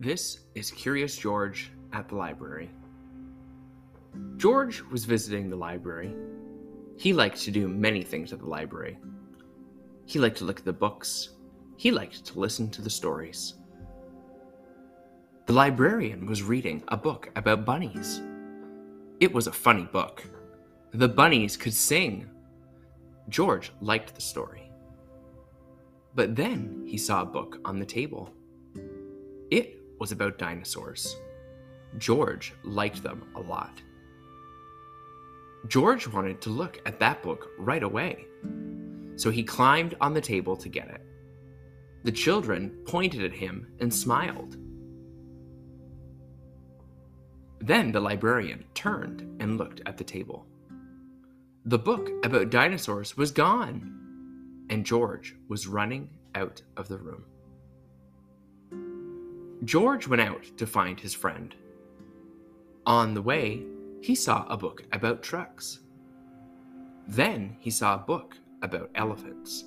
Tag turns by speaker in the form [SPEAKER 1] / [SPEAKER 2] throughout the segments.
[SPEAKER 1] This is Curious George at the library. George was visiting the library. He liked to do many things at the library. He liked to look at the books. He liked to listen to the stories. The librarian was reading a book about bunnies. It was a funny book. The bunnies could sing. George liked the story. But then he saw a book on the table. It was about dinosaurs. George liked them a lot. George wanted to look at that book right away, so he climbed on the table to get it. The children pointed at him and smiled. Then the librarian turned and looked at the table. The book about dinosaurs was gone, and George was running out of the room. George went out to find his friend. On the way, he saw a book about trucks. Then he saw a book about elephants.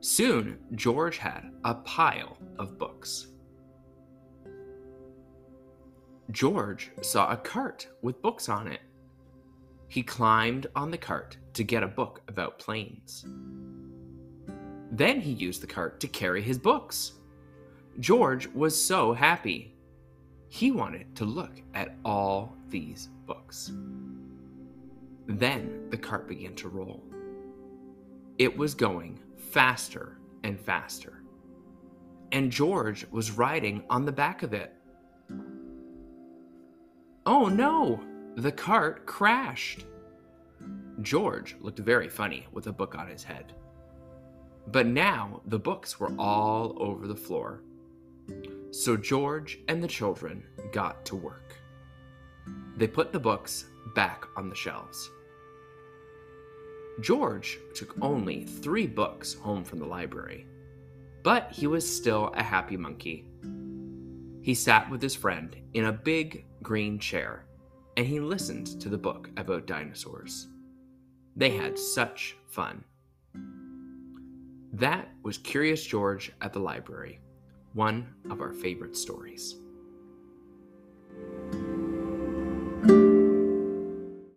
[SPEAKER 1] Soon, George had a pile of books. George saw a cart with books on it. He climbed on the cart to get a book about planes. Then he used the cart to carry his books. George was so happy. He wanted to look at all these books. Then the cart began to roll. It was going faster and faster. And George was riding on the back of it. Oh no! The cart crashed. George looked very funny with a book on his head. But now the books were all over the floor. So George and the children got to work. They put the books back on the shelves. George took only three books home from the library, but he was still a happy monkey. He sat with his friend in a big green chair and he listened to the book about dinosaurs. They had such fun. That was Curious George at the library one of our favorite stories.